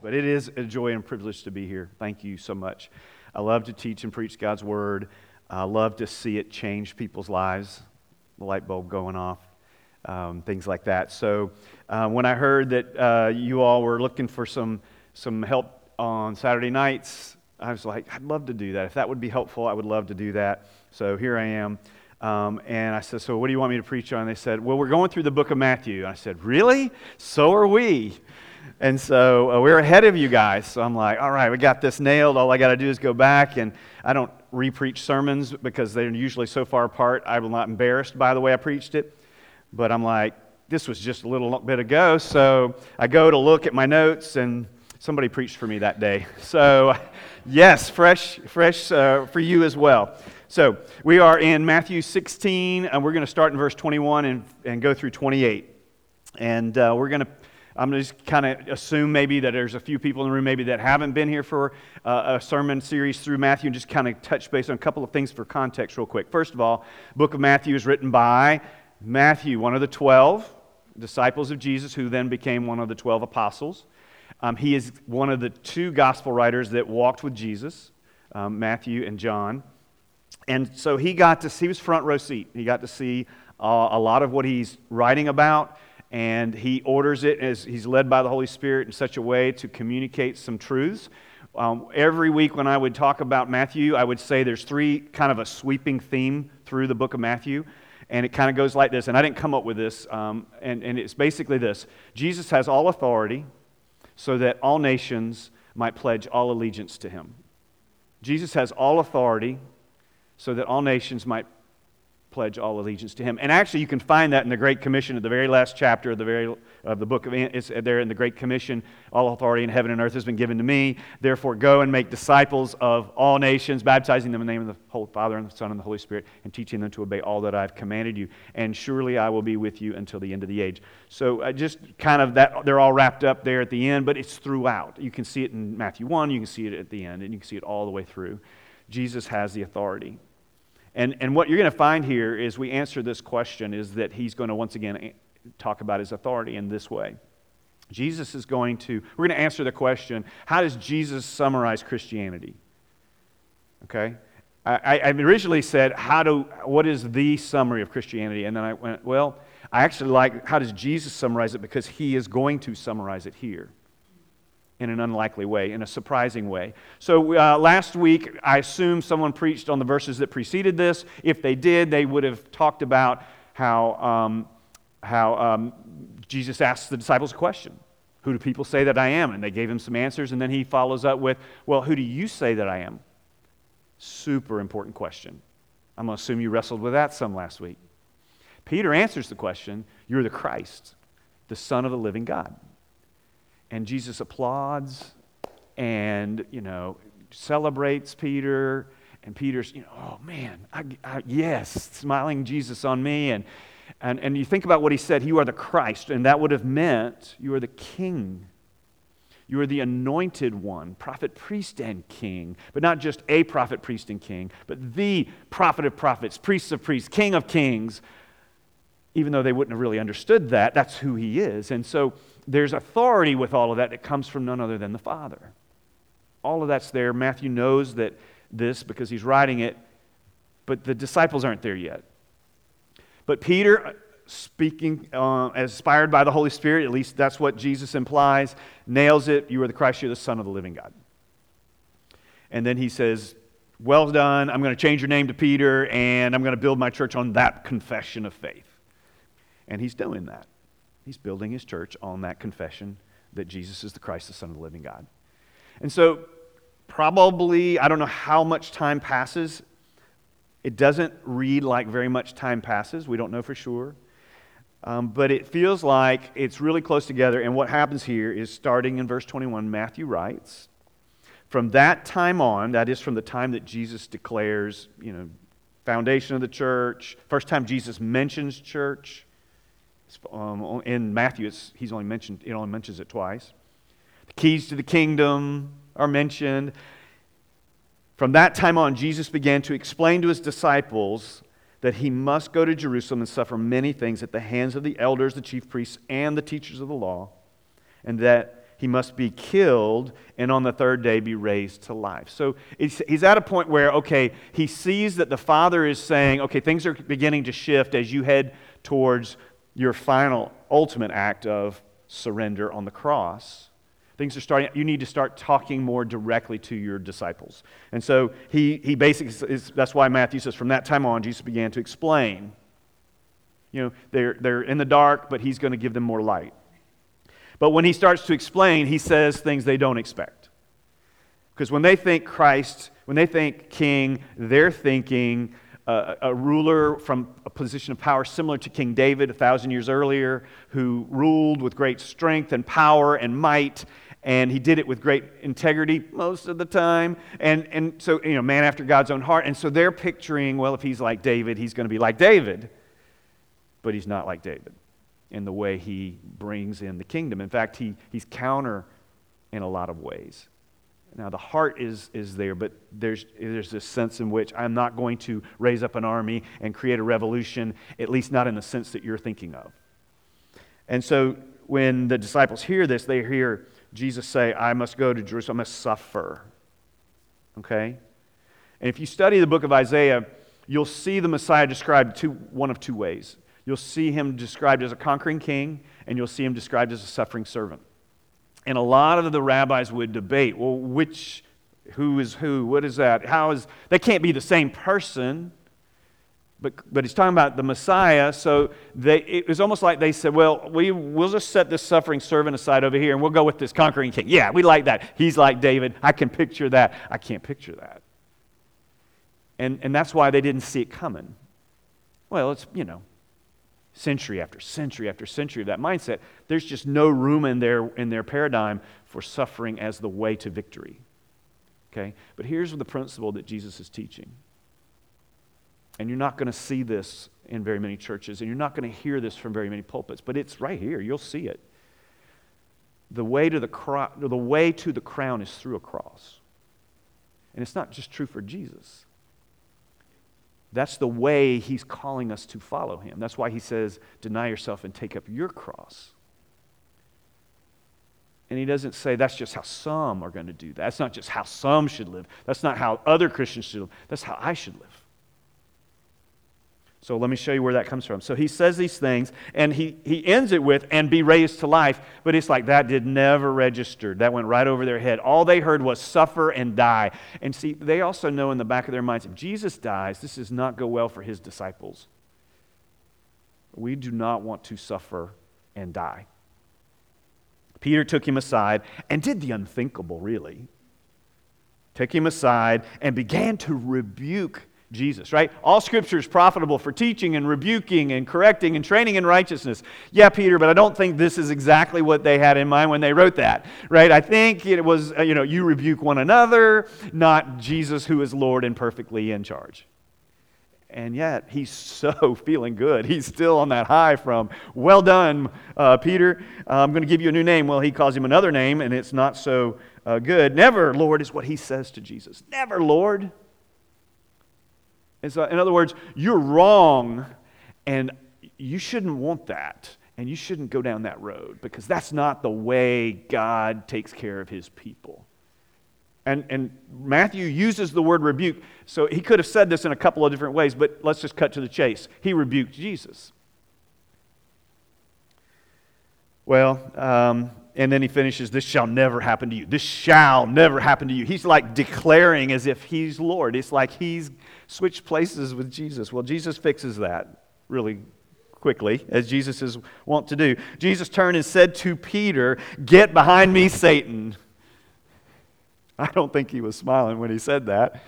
But it is a joy and privilege to be here. Thank you so much. I love to teach and preach God's word. I love to see it change people's lives, the light bulb going off, um, things like that. So uh, when I heard that uh, you all were looking for some, some help on Saturday nights, I was like, I'd love to do that. If that would be helpful, I would love to do that. So here I am. Um, and I said, So what do you want me to preach on? They said, Well, we're going through the book of Matthew. And I said, Really? So are we. And so uh, we're ahead of you guys. So I'm like, All right, we got this nailed. All I got to do is go back. And I don't repreach sermons because they're usually so far apart. I'm not embarrassed by the way I preached it. But I'm like, This was just a little bit ago. So I go to look at my notes and somebody preached for me that day. So, yes, fresh, fresh uh, for you as well. So we are in Matthew 16, and we're going to start in verse 21 and, and go through 28. And uh, we're going to, I'm going to just kind of assume maybe that there's a few people in the room maybe that haven't been here for uh, a sermon series through Matthew and just kind of touch base on a couple of things for context real quick. First of all, book of Matthew is written by Matthew, one of the 12 disciples of Jesus, who then became one of the 12 apostles. Um, he is one of the two gospel writers that walked with Jesus, um, Matthew and John. And so he got to see, was front row seat. He got to see uh, a lot of what he's writing about, and he orders it as he's led by the Holy Spirit in such a way to communicate some truths. Um, every week when I would talk about Matthew, I would say there's three kind of a sweeping theme through the book of Matthew. And it kind of goes like this, and I didn't come up with this, um, and, and it's basically this Jesus has all authority so that all nations might pledge all allegiance to him. Jesus has all authority so that all nations might pledge all allegiance to him. And actually, you can find that in the Great Commission at the very last chapter of the, very, of the book of it's there in the Great Commission. All authority in heaven and earth has been given to me. Therefore, go and make disciples of all nations, baptizing them in the name of the Holy Father and the Son and the Holy Spirit, and teaching them to obey all that I've commanded you. And surely I will be with you until the end of the age. So uh, just kind of that, they're all wrapped up there at the end, but it's throughout. You can see it in Matthew 1, you can see it at the end, and you can see it all the way through. Jesus has the authority. And, and what you're going to find here is we answer this question is that he's going to once again eh, talk about his authority in this way. Jesus is going to, we're going to answer the question how does Jesus summarize Christianity? Okay? I, I originally said, how do, what is the summary of Christianity? And then I went, well, I actually like, how does Jesus summarize it? Because he is going to summarize it here in an unlikely way, in a surprising way. So uh, last week, I assume someone preached on the verses that preceded this. If they did, they would have talked about how, um, how um, Jesus asked the disciples a question Who do people say that I am? And they gave him some answers, and then he follows up with, Well, who do you say that I am? Super important question. I'm going to assume you wrestled with that some last week. Peter answers the question You're the Christ, the Son of the living God and Jesus applauds and, you know, celebrates Peter. And Peter's, you know, oh man, I, I, yes, smiling Jesus on me. And, and, and you think about what he said, you are the Christ. And that would have meant you are the king. You are the anointed one, prophet, priest, and king. But not just a prophet, priest, and king, but the prophet of prophets, priest of priests, king of kings. Even though they wouldn't have really understood that, that's who he is. And so there's authority with all of that that comes from none other than the Father. All of that's there. Matthew knows that this because he's writing it, but the disciples aren't there yet. But Peter, uh, speaking uh, as inspired by the Holy Spirit, at least that's what Jesus implies, nails it. You are the Christ, you're the Son of the living God. And then he says, Well done. I'm going to change your name to Peter, and I'm going to build my church on that confession of faith. And he's doing that. He's building his church on that confession that Jesus is the Christ, the Son of the living God. And so, probably, I don't know how much time passes. It doesn't read like very much time passes. We don't know for sure. Um, but it feels like it's really close together. And what happens here is starting in verse 21, Matthew writes, From that time on, that is from the time that Jesus declares, you know, foundation of the church, first time Jesus mentions church, um, in Matthew, he's only mentioned, it only mentions it twice. The keys to the kingdom are mentioned. From that time on, Jesus began to explain to his disciples that he must go to Jerusalem and suffer many things at the hands of the elders, the chief priests, and the teachers of the law, and that he must be killed and on the third day be raised to life. So he's at a point where, okay, he sees that the Father is saying, okay, things are beginning to shift as you head towards your final, ultimate act of surrender on the cross. Things are starting, you need to start talking more directly to your disciples. And so he, he basically, is, that's why Matthew says, from that time on, Jesus began to explain. You know, they're, they're in the dark, but he's going to give them more light. But when he starts to explain, he says things they don't expect. Because when they think Christ, when they think king, they're thinking uh, a ruler from a position of power similar to King David a thousand years earlier, who ruled with great strength and power and might. And he did it with great integrity most of the time. And, and so, you know, man after God's own heart. And so they're picturing, well, if he's like David, he's going to be like David. But he's not like David in the way he brings in the kingdom. In fact, he, he's counter in a lot of ways. Now, the heart is, is there, but there's, there's this sense in which I'm not going to raise up an army and create a revolution, at least not in the sense that you're thinking of. And so when the disciples hear this, they hear Jesus say, I must go to Jerusalem, I must suffer. Okay? And if you study the book of Isaiah, you'll see the Messiah described two, one of two ways. You'll see him described as a conquering king, and you'll see him described as a suffering servant. And a lot of the rabbis would debate well, which, who is who? What is that? How is, they can't be the same person. But, but he's talking about the Messiah, so they, it was almost like they said, well, we, we'll just set this suffering servant aside over here and we'll go with this conquering king. Yeah, we like that. He's like David. I can picture that. I can't picture that. And, and that's why they didn't see it coming. Well, it's, you know, century after century after century of that mindset, there's just no room in their, in their paradigm for suffering as the way to victory. Okay? But here's the principle that Jesus is teaching. And you're not going to see this in very many churches, and you're not going to hear this from very many pulpits, but it's right here. You'll see it. The way to the, cro- the, way to the crown is through a cross. And it's not just true for Jesus. That's the way he's calling us to follow him. That's why he says, deny yourself and take up your cross. And he doesn't say that's just how some are going to do that. That's not just how some should live. That's not how other Christians should live. That's how I should live. So let me show you where that comes from. So he says these things, and he, he ends it with, and be raised to life. But it's like that did never register. That went right over their head. All they heard was suffer and die. And see, they also know in the back of their minds if Jesus dies, this does not go well for his disciples. We do not want to suffer and die. Peter took him aside and did the unthinkable, really. Took him aside and began to rebuke Jesus, right? All scripture is profitable for teaching and rebuking and correcting and training in righteousness. Yeah, Peter, but I don't think this is exactly what they had in mind when they wrote that, right? I think it was, uh, you know, you rebuke one another, not Jesus who is Lord and perfectly in charge. And yet, he's so feeling good. He's still on that high from, well done, uh, Peter. Uh, I'm going to give you a new name. Well, he calls him another name, and it's not so uh, good. Never, Lord, is what he says to Jesus. Never, Lord. So, in other words, you're wrong, and you shouldn't want that, and you shouldn't go down that road because that's not the way God takes care of his people. And, and Matthew uses the word rebuke. So he could have said this in a couple of different ways, but let's just cut to the chase. He rebuked Jesus. Well, um, and then he finishes, This shall never happen to you. This shall never happen to you. He's like declaring as if he's Lord. It's like he's switched places with Jesus. Well, Jesus fixes that really quickly, as Jesus is wont to do. Jesus turned and said to Peter, Get behind me, Satan. I don't think he was smiling when he said that.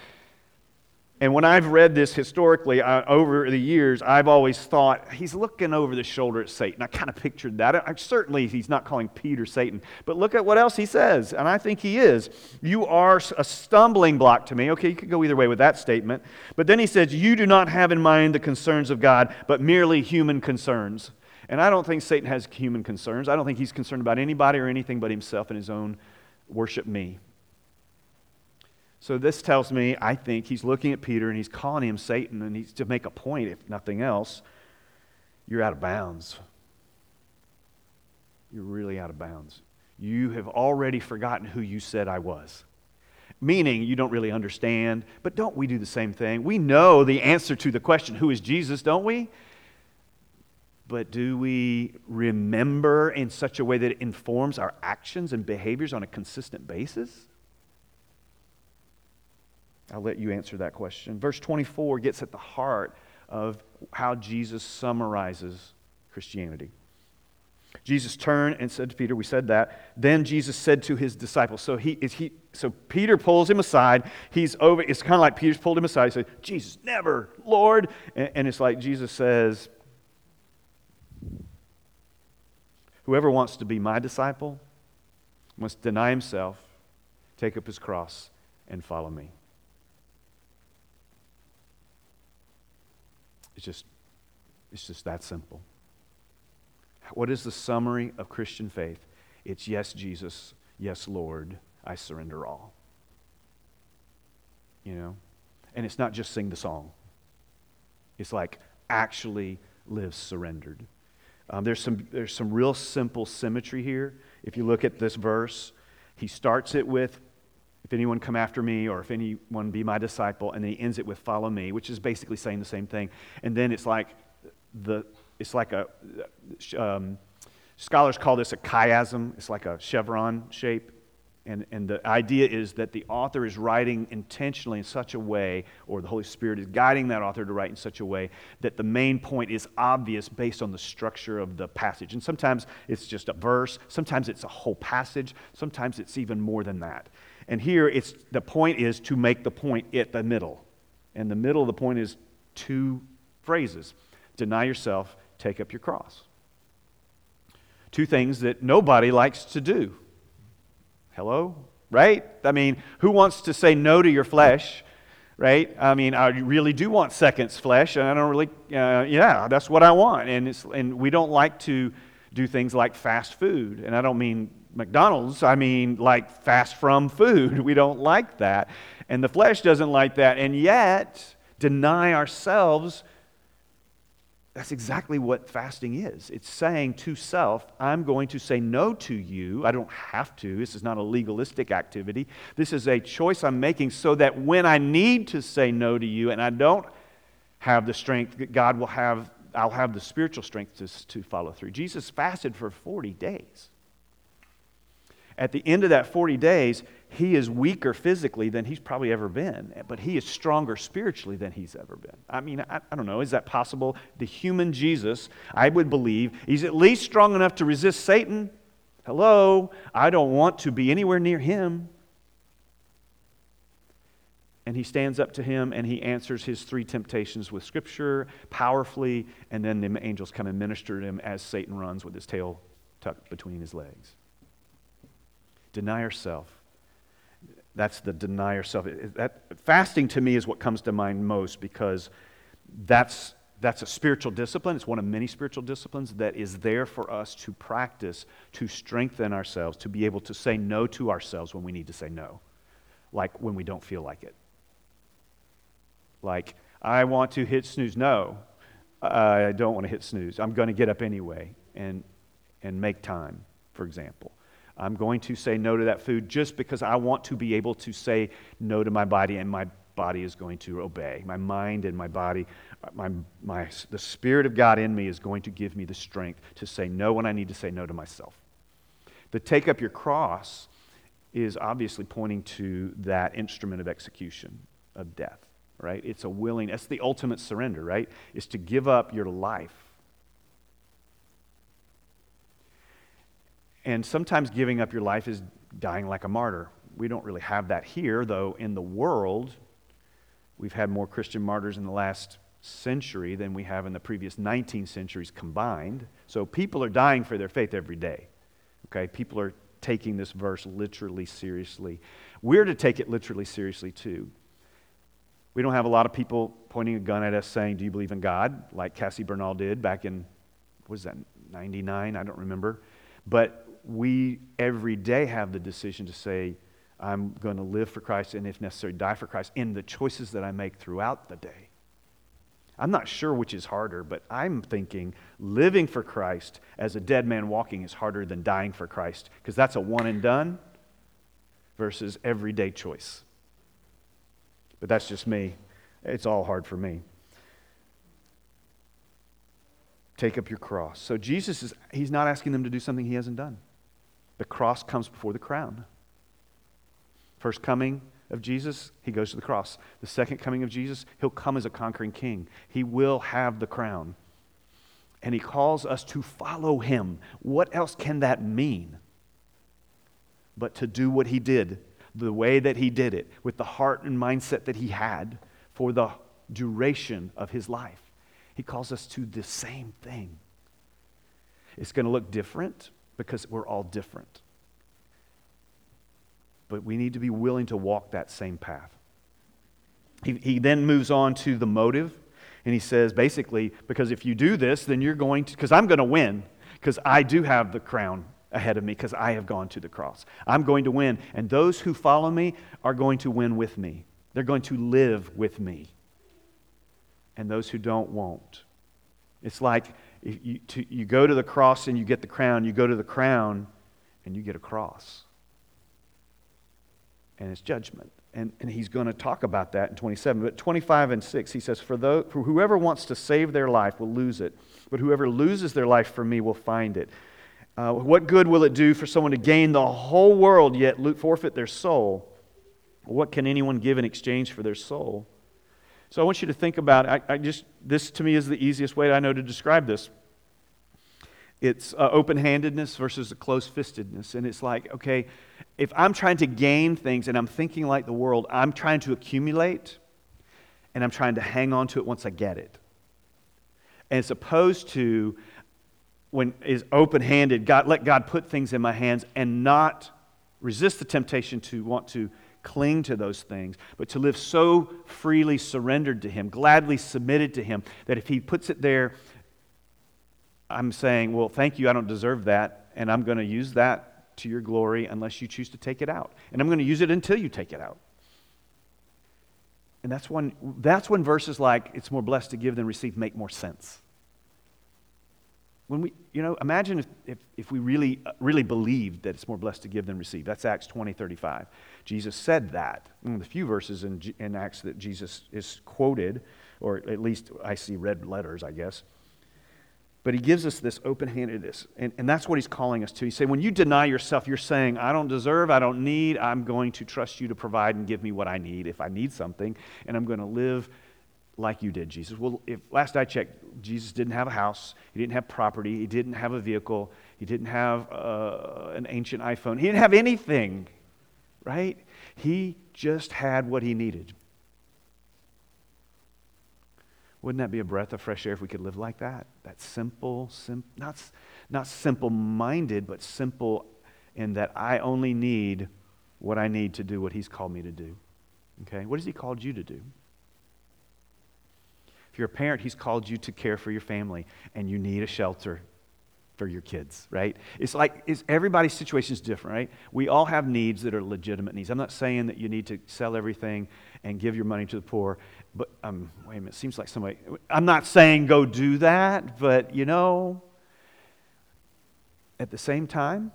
And when I've read this historically uh, over the years, I've always thought he's looking over the shoulder at Satan. I kind of pictured that. I, certainly, he's not calling Peter Satan. But look at what else he says, and I think he is. You are a stumbling block to me. Okay, you could go either way with that statement. But then he says, You do not have in mind the concerns of God, but merely human concerns. And I don't think Satan has human concerns. I don't think he's concerned about anybody or anything but himself and his own worship me. So this tells me, I think he's looking at Peter and he's calling him Satan, and he's to make a point, if nothing else. You're out of bounds. You're really out of bounds. you have already forgotten who you said I was. Meaning, you don't really understand, but don't we do the same thing? We know the answer to the question, Who is Jesus, don't we? But do we remember in such a way that it informs our actions and behaviors on a consistent basis? I'll let you answer that question. Verse 24 gets at the heart of how Jesus summarizes Christianity. Jesus turned and said to Peter, we said that. Then Jesus said to his disciples, so he is he so Peter pulls him aside. He's over, it's kind of like Peter's pulled him aside. He said, Jesus, never, Lord. And, and it's like Jesus says, Whoever wants to be my disciple must deny himself, take up his cross, and follow me. It's just, it's just that simple. What is the summary of Christian faith? It's yes, Jesus, yes, Lord, I surrender all. You know? And it's not just sing the song, it's like actually live surrendered. Um, there's, some, there's some real simple symmetry here. If you look at this verse, he starts it with, if anyone come after me or if anyone be my disciple, and then he ends it with follow me, which is basically saying the same thing. And then it's like the, it's like a, um, scholars call this a chiasm. It's like a chevron shape. And, and the idea is that the author is writing intentionally in such a way, or the Holy Spirit is guiding that author to write in such a way that the main point is obvious based on the structure of the passage. And sometimes it's just a verse, sometimes it's a whole passage, sometimes it's even more than that. And here it's the point is to make the point at the middle. And the middle of the point is two phrases deny yourself, take up your cross. Two things that nobody likes to do. Hello? Right? I mean, who wants to say no to your flesh? Right? I mean, I really do want seconds flesh, and I don't really, uh, yeah, that's what I want. And, it's, and we don't like to do things like fast food. And I don't mean McDonald's, I mean like fast from food. We don't like that. And the flesh doesn't like that. And yet, deny ourselves that's exactly what fasting is. It's saying to self, I'm going to say no to you. I don't have to. This is not a legalistic activity. This is a choice I'm making so that when I need to say no to you and I don't have the strength, God will have, I'll have the spiritual strength to, to follow through. Jesus fasted for 40 days. At the end of that 40 days, he is weaker physically than he's probably ever been, eh, but he is stronger spiritually than he's ever been. I mean, I, I, don't know, is that possible? The human Jesus, I would believe, he's at least strong enough to resist Satan. Hello, I don't want to be anywhere near him. And he stands up to him and he answers his three temptations with scripture powerfully, and then the angels come and minister to him as Satan runs with his tail tucked between his legs. Deny yourself that's the deny yourself. That, fasting to me is what comes to mind most because that's, that's a spiritual discipline. It's one of many spiritual disciplines that is there for us to practice, to strengthen ourselves, to be able to say no to ourselves when we need to say no, like when we don't feel like it. Like, I want to hit snooze. No, I don't want to hit snooze. I'm going to get up anyway and, and make time, for example. I'm going to say no to that food just because I want to be able to say no to my body and my body is going to obey. My mind and my body, my, my, the Spirit of God in me is going to give me the strength to say no when I need to say no to myself. The take up your cross is obviously pointing to that instrument of execution, of death, right? It's a willing, that's the ultimate surrender, right? Is to give up your life And sometimes giving up your life is dying like a martyr. We don't really have that here, though in the world, we've had more Christian martyrs in the last century than we have in the previous 19 centuries combined. So people are dying for their faith every day. Okay? People are taking this verse literally seriously. We're to take it literally seriously too. We don't have a lot of people pointing a gun at us saying, Do you believe in God? like Cassie Bernall did back in, what was that, 99? I don't remember. But we every day have the decision to say, I'm going to live for Christ and, if necessary, die for Christ in the choices that I make throughout the day. I'm not sure which is harder, but I'm thinking living for Christ as a dead man walking is harder than dying for Christ because that's a one and done versus everyday choice. But that's just me. It's all hard for me. Take up your cross. So Jesus is he's not asking them to do something he hasn't done. The cross comes before the crown. First coming, of Jesus, he goes to the cross. The second coming of Jesus, he'll come as a conquering king. He will have the crown. And he calls us to follow him. What else can that mean? But to do what he did, the way that he did it, with the heart and mindset that he had for the duration of his life. He calls us to the same thing. It's going to look different because we're all different but we need to be willing to walk that same path. He, he then moves on to the motive, and he says basically, because if you do this, then you're going to, because I'm going to win, because I do have the crown ahead of me, because I have gone to the cross. I'm going to win, and those who follow me are going to win with me. They're going to live with me. And those who don't won't. It's like you, to, you go to the cross and you get the crown, you go to the crown and you get a cross and it's judgment. And, and he's going to talk about that in 27. But 25 and 6, he says, for, those, for whoever wants to save their life will lose it, but whoever loses their life for me will find it. Uh, what good will it do for someone to gain the whole world yet forfeit their soul? What can anyone give in exchange for their soul? So I want you to think about I, I just this to me is the easiest way I know to describe this. It's uh, open handedness versus a close fistedness. And it's like, okay, if I'm trying to gain things and I'm thinking like the world, I'm trying to accumulate and I'm trying to hang on to it once I get it. It's opposed to when is open handed, God, let God put things in my hands and not resist the temptation to want to cling to those things, but to live so freely surrendered to Him, gladly submitted to Him, that if He puts it there I'm saying, well, thank you, I don't deserve that, and I'm going to use that to your glory unless you choose to take it out. And I'm going to use it until you take it out. And that's when, that's when verses like, it's more blessed to give than receive, make more sense. When we, you know, imagine if, if, if we really, really believed that it's more blessed to give than receive. That's Acts 20, 35. Jesus said that. Of the few verses in, in Acts that Jesus is quoted, or at least I see red letters, I guess. But he gives us this open handedness. And, and that's what he's calling us to. He saying, when you deny yourself, you're saying, I don't deserve, I don't need, I'm going to trust you to provide and give me what I need if I need something. And I'm going to live like you did, Jesus. Well, if last I checked, Jesus didn't have a house, he didn't have property, he didn't have a vehicle, he didn't have uh, an ancient iPhone, he didn't have anything, right? He just had what he needed. Wouldn't that be a breath of fresh air if we could live like that? That simple, sim- not, not simple minded, but simple in that I only need what I need to do what He's called me to do. Okay? What has He called you to do? You're a parent, He's called you to care for your family, and you need a shelter for your kids, right? It's like it's, everybody's situation is different, right? We all have needs that are legitimate needs. I'm not saying that you need to sell everything and give your money to the poor. But um, wait a minute, it seems like somebody, I'm not saying go do that, but you know, at the same time,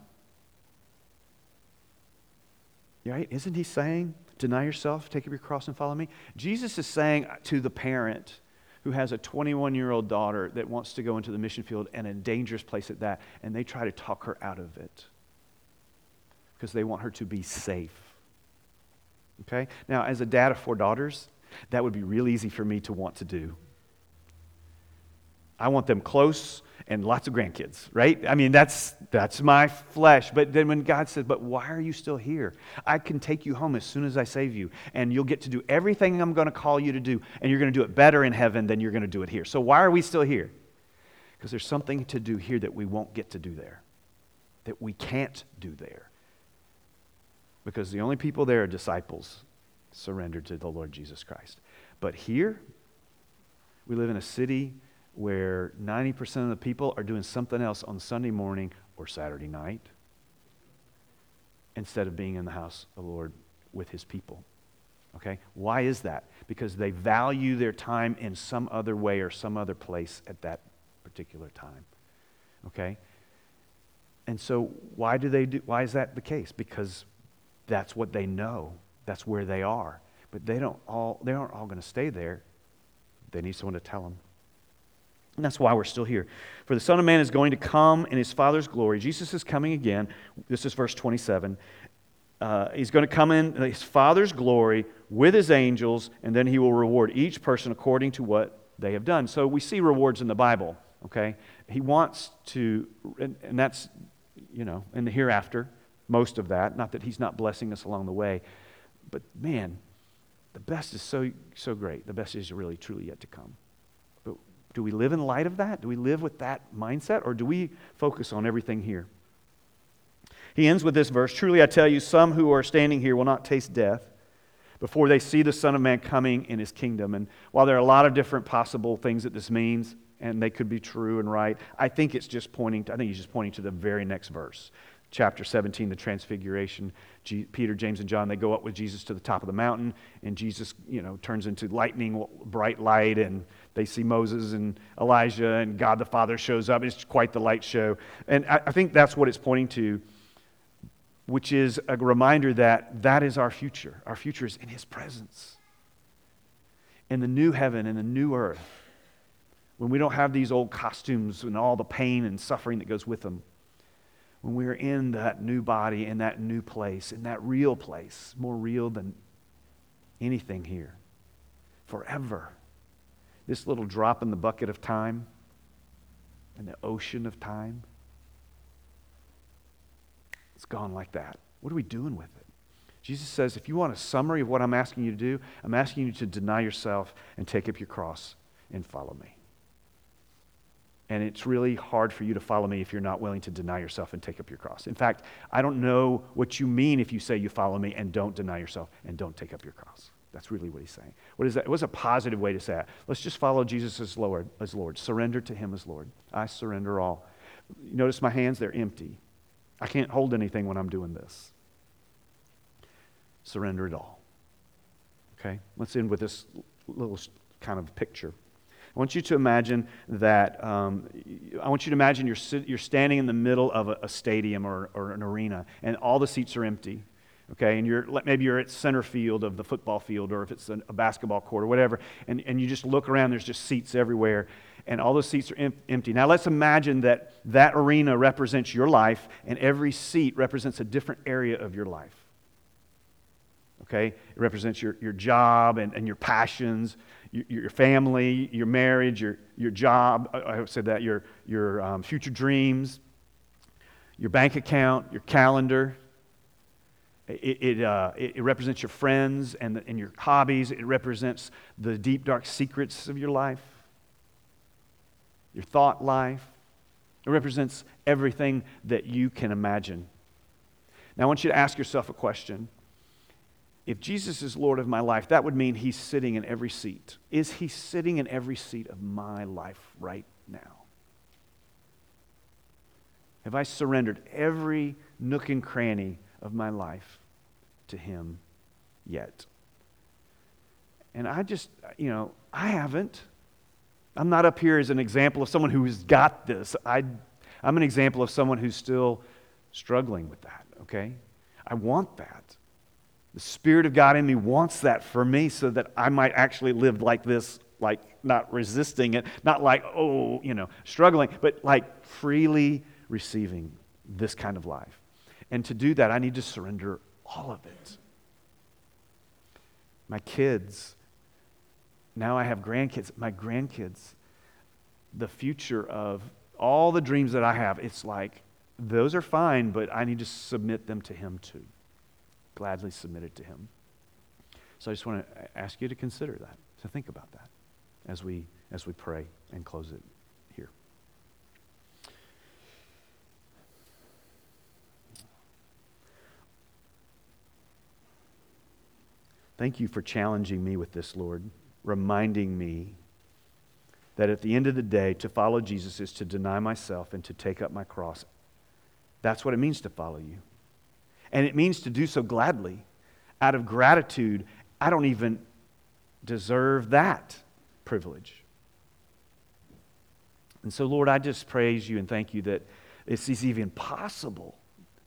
right? Isn't he saying, deny yourself, take up your cross and follow me? Jesus is saying to the parent who has a 21 year old daughter that wants to go into the mission field and a dangerous place at that, and they try to talk her out of it because they want her to be safe. Okay? Now, as a dad of four daughters, that would be real easy for me to want to do. I want them close and lots of grandkids, right? I mean, that's, that's my flesh. But then when God says, But why are you still here? I can take you home as soon as I save you, and you'll get to do everything I'm going to call you to do, and you're going to do it better in heaven than you're going to do it here. So why are we still here? Because there's something to do here that we won't get to do there, that we can't do there. Because the only people there are disciples surrendered to the Lord Jesus Christ. But here, we live in a city where 90% of the people are doing something else on Sunday morning or Saturday night instead of being in the house of the Lord with his people. Okay? Why is that? Because they value their time in some other way or some other place at that particular time. Okay? And so why do they do why is that the case? Because that's what they know. That's where they are. But they don't all they aren't all going to stay there. They need someone to tell them. And that's why we're still here. For the Son of Man is going to come in his Father's glory. Jesus is coming again. This is verse 27. Uh, he's going to come in his Father's glory with his angels, and then he will reward each person according to what they have done. So we see rewards in the Bible, okay? He wants to, and, and that's, you know, in the hereafter, most of that. Not that he's not blessing us along the way, but man, the best is so, so great. The best is really, truly yet to come. Do we live in light of that? Do we live with that mindset? Or do we focus on everything here? He ends with this verse Truly I tell you, some who are standing here will not taste death before they see the Son of Man coming in his kingdom. And while there are a lot of different possible things that this means, and they could be true and right, I think it's just pointing, to, I think he's just pointing to the very next verse chapter 17, the transfiguration. G- Peter, James, and John, they go up with Jesus to the top of the mountain, and Jesus, you know, turns into lightning, bright light, and they see Moses and Elijah, and God the Father shows up. It's quite the light show. And I, I think that's what it's pointing to, which is a reminder that that is our future. Our future is in His presence. In the new heaven and the new earth, when we don't have these old costumes and all the pain and suffering that goes with them when we're in that new body, in that new place, in that real place, more real than anything here, forever. This little drop in the bucket of time, in the ocean of time, it's gone like that. What are we doing with it? Jesus says, if you want a summary of what I'm asking you to do, I'm asking you to deny yourself and take up your cross and follow me. And it's really hard for you to follow me if you're not willing to deny yourself and take up your cross. In fact, I don't know what you mean if you say you follow me and don't deny yourself and don't take up your cross. That's really what he's saying. What is that? What's a positive way to say it? Let's just follow Jesus as Lord, as Lord. Surrender to him as Lord. I surrender all. Notice my hands, they're empty. I can't hold anything when I'm doing this. Surrender it all. Okay? Let's end with this little kind of picture. I want you to imagine that, um, I want you to imagine you're, you're standing in the middle of a, a stadium or, or an arena, and all the seats are empty okay and you're maybe you're at center field of the football field or if it's a basketball court or whatever and, and you just look around there's just seats everywhere and all those seats are em- empty now let's imagine that that arena represents your life and every seat represents a different area of your life okay it represents your, your job and, and your passions your family, your marriage, your, your job, I would say that, your, your um, future dreams, your bank account, your calendar. It, it, uh, it, represents your friends and, the, and your hobbies. It represents the deep, dark secrets of your life, your thought life. It represents everything that you can imagine. Now, I want you to ask yourself a question if Jesus is Lord of my life, that would mean he's sitting in every seat. Is he sitting in every seat of my life right now? Have I surrendered every nook and cranny of my life to him yet? And I just, you know, I haven't. I'm not up here as an example of someone who's got this. I, I'm an example of someone who's still struggling with that, okay? I want that. The Spirit of God in me wants that for me so that I might actually live like this, like not resisting it, not like, oh, you know, struggling, but like freely receiving this kind of life. And to do that, I need to surrender all of it. My kids, now I have grandkids, my grandkids, the future of all the dreams that I have, it's like, those are fine, but I need to submit them to Him too gladly submit it to Him. So I just want to ask you to consider that, to think about that as we, as we pray and close it here. Thank you for challenging me with this, Lord, reminding me that at the end of the day, to follow Jesus is to deny myself and to take up my cross. That's what it means to follow you. And it means to do so gladly, out of gratitude I don't even deserve that privilege. And so, Lord, I just praise you and thank you that it's even possible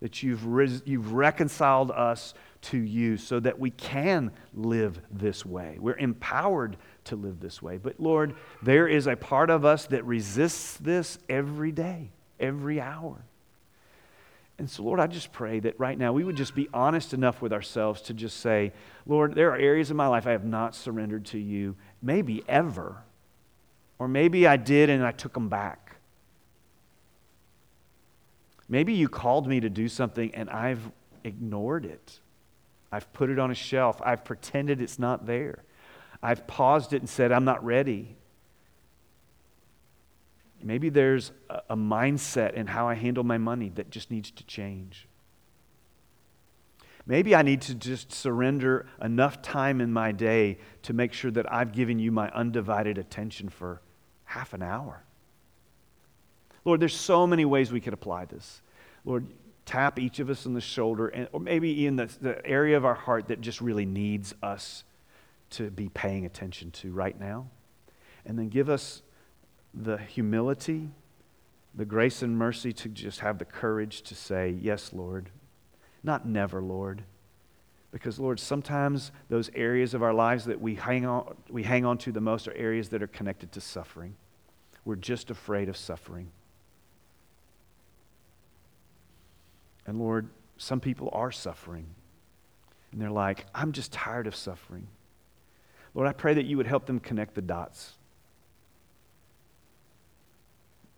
that you've, ris- you've reconciled us to you so that we can live this way. We're empowered to live this way. But Lord, there is a part of us that resists this every day, every hour. And so, Lord, I just pray that right now we would just be honest enough with ourselves to just say, Lord, there are areas of my life I have not surrendered to you, maybe ever. Or maybe I did and I took them back. Maybe you called me to do something and I've ignored it. I've put it on a shelf. I've pretended it's not there. I've paused it and said, I'm not ready. Maybe there's a, mindset in how I handle my money that just needs to change. Maybe I need to just surrender enough time in my day to make sure that I've given you my undivided attention for half an hour. Lord, there's so many ways we could apply this. Lord, tap each of us on the shoulder, and, or maybe in the, the area of our heart that just really needs us to be paying attention to right now. And then give us the humility, the grace and mercy to just have the courage to say, Yes, Lord. Not never, Lord. Because, Lord, sometimes those areas of our lives that we hang on, we hang on to the most are areas that are connected to suffering. We're just afraid of suffering. And Lord, some people are suffering. And they're like, I'm just tired of suffering. Lord, I pray that you would help them connect the dots.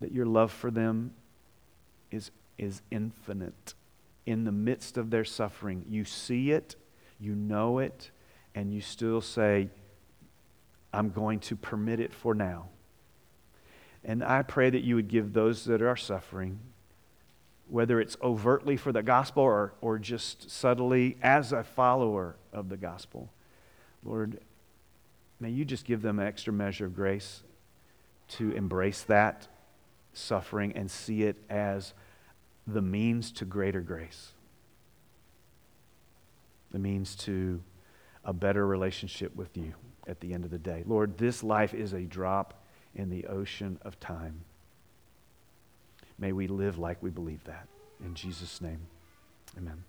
That your love for them is, is infinite. In the midst of their suffering, you see it, you know it, and you still say, I'm going to permit it for now. And I pray that you would give those that are suffering whether it's overtly for the gospel or, or just subtly as a follower of the gospel. Lord, may you just give them an extra measure of grace to embrace that suffering and see it as the means to greater grace, the means to a better relationship with you at the end of the day. Lord, this life is a drop in the ocean of time. May we live like we believe that. In Jesus' name, amen.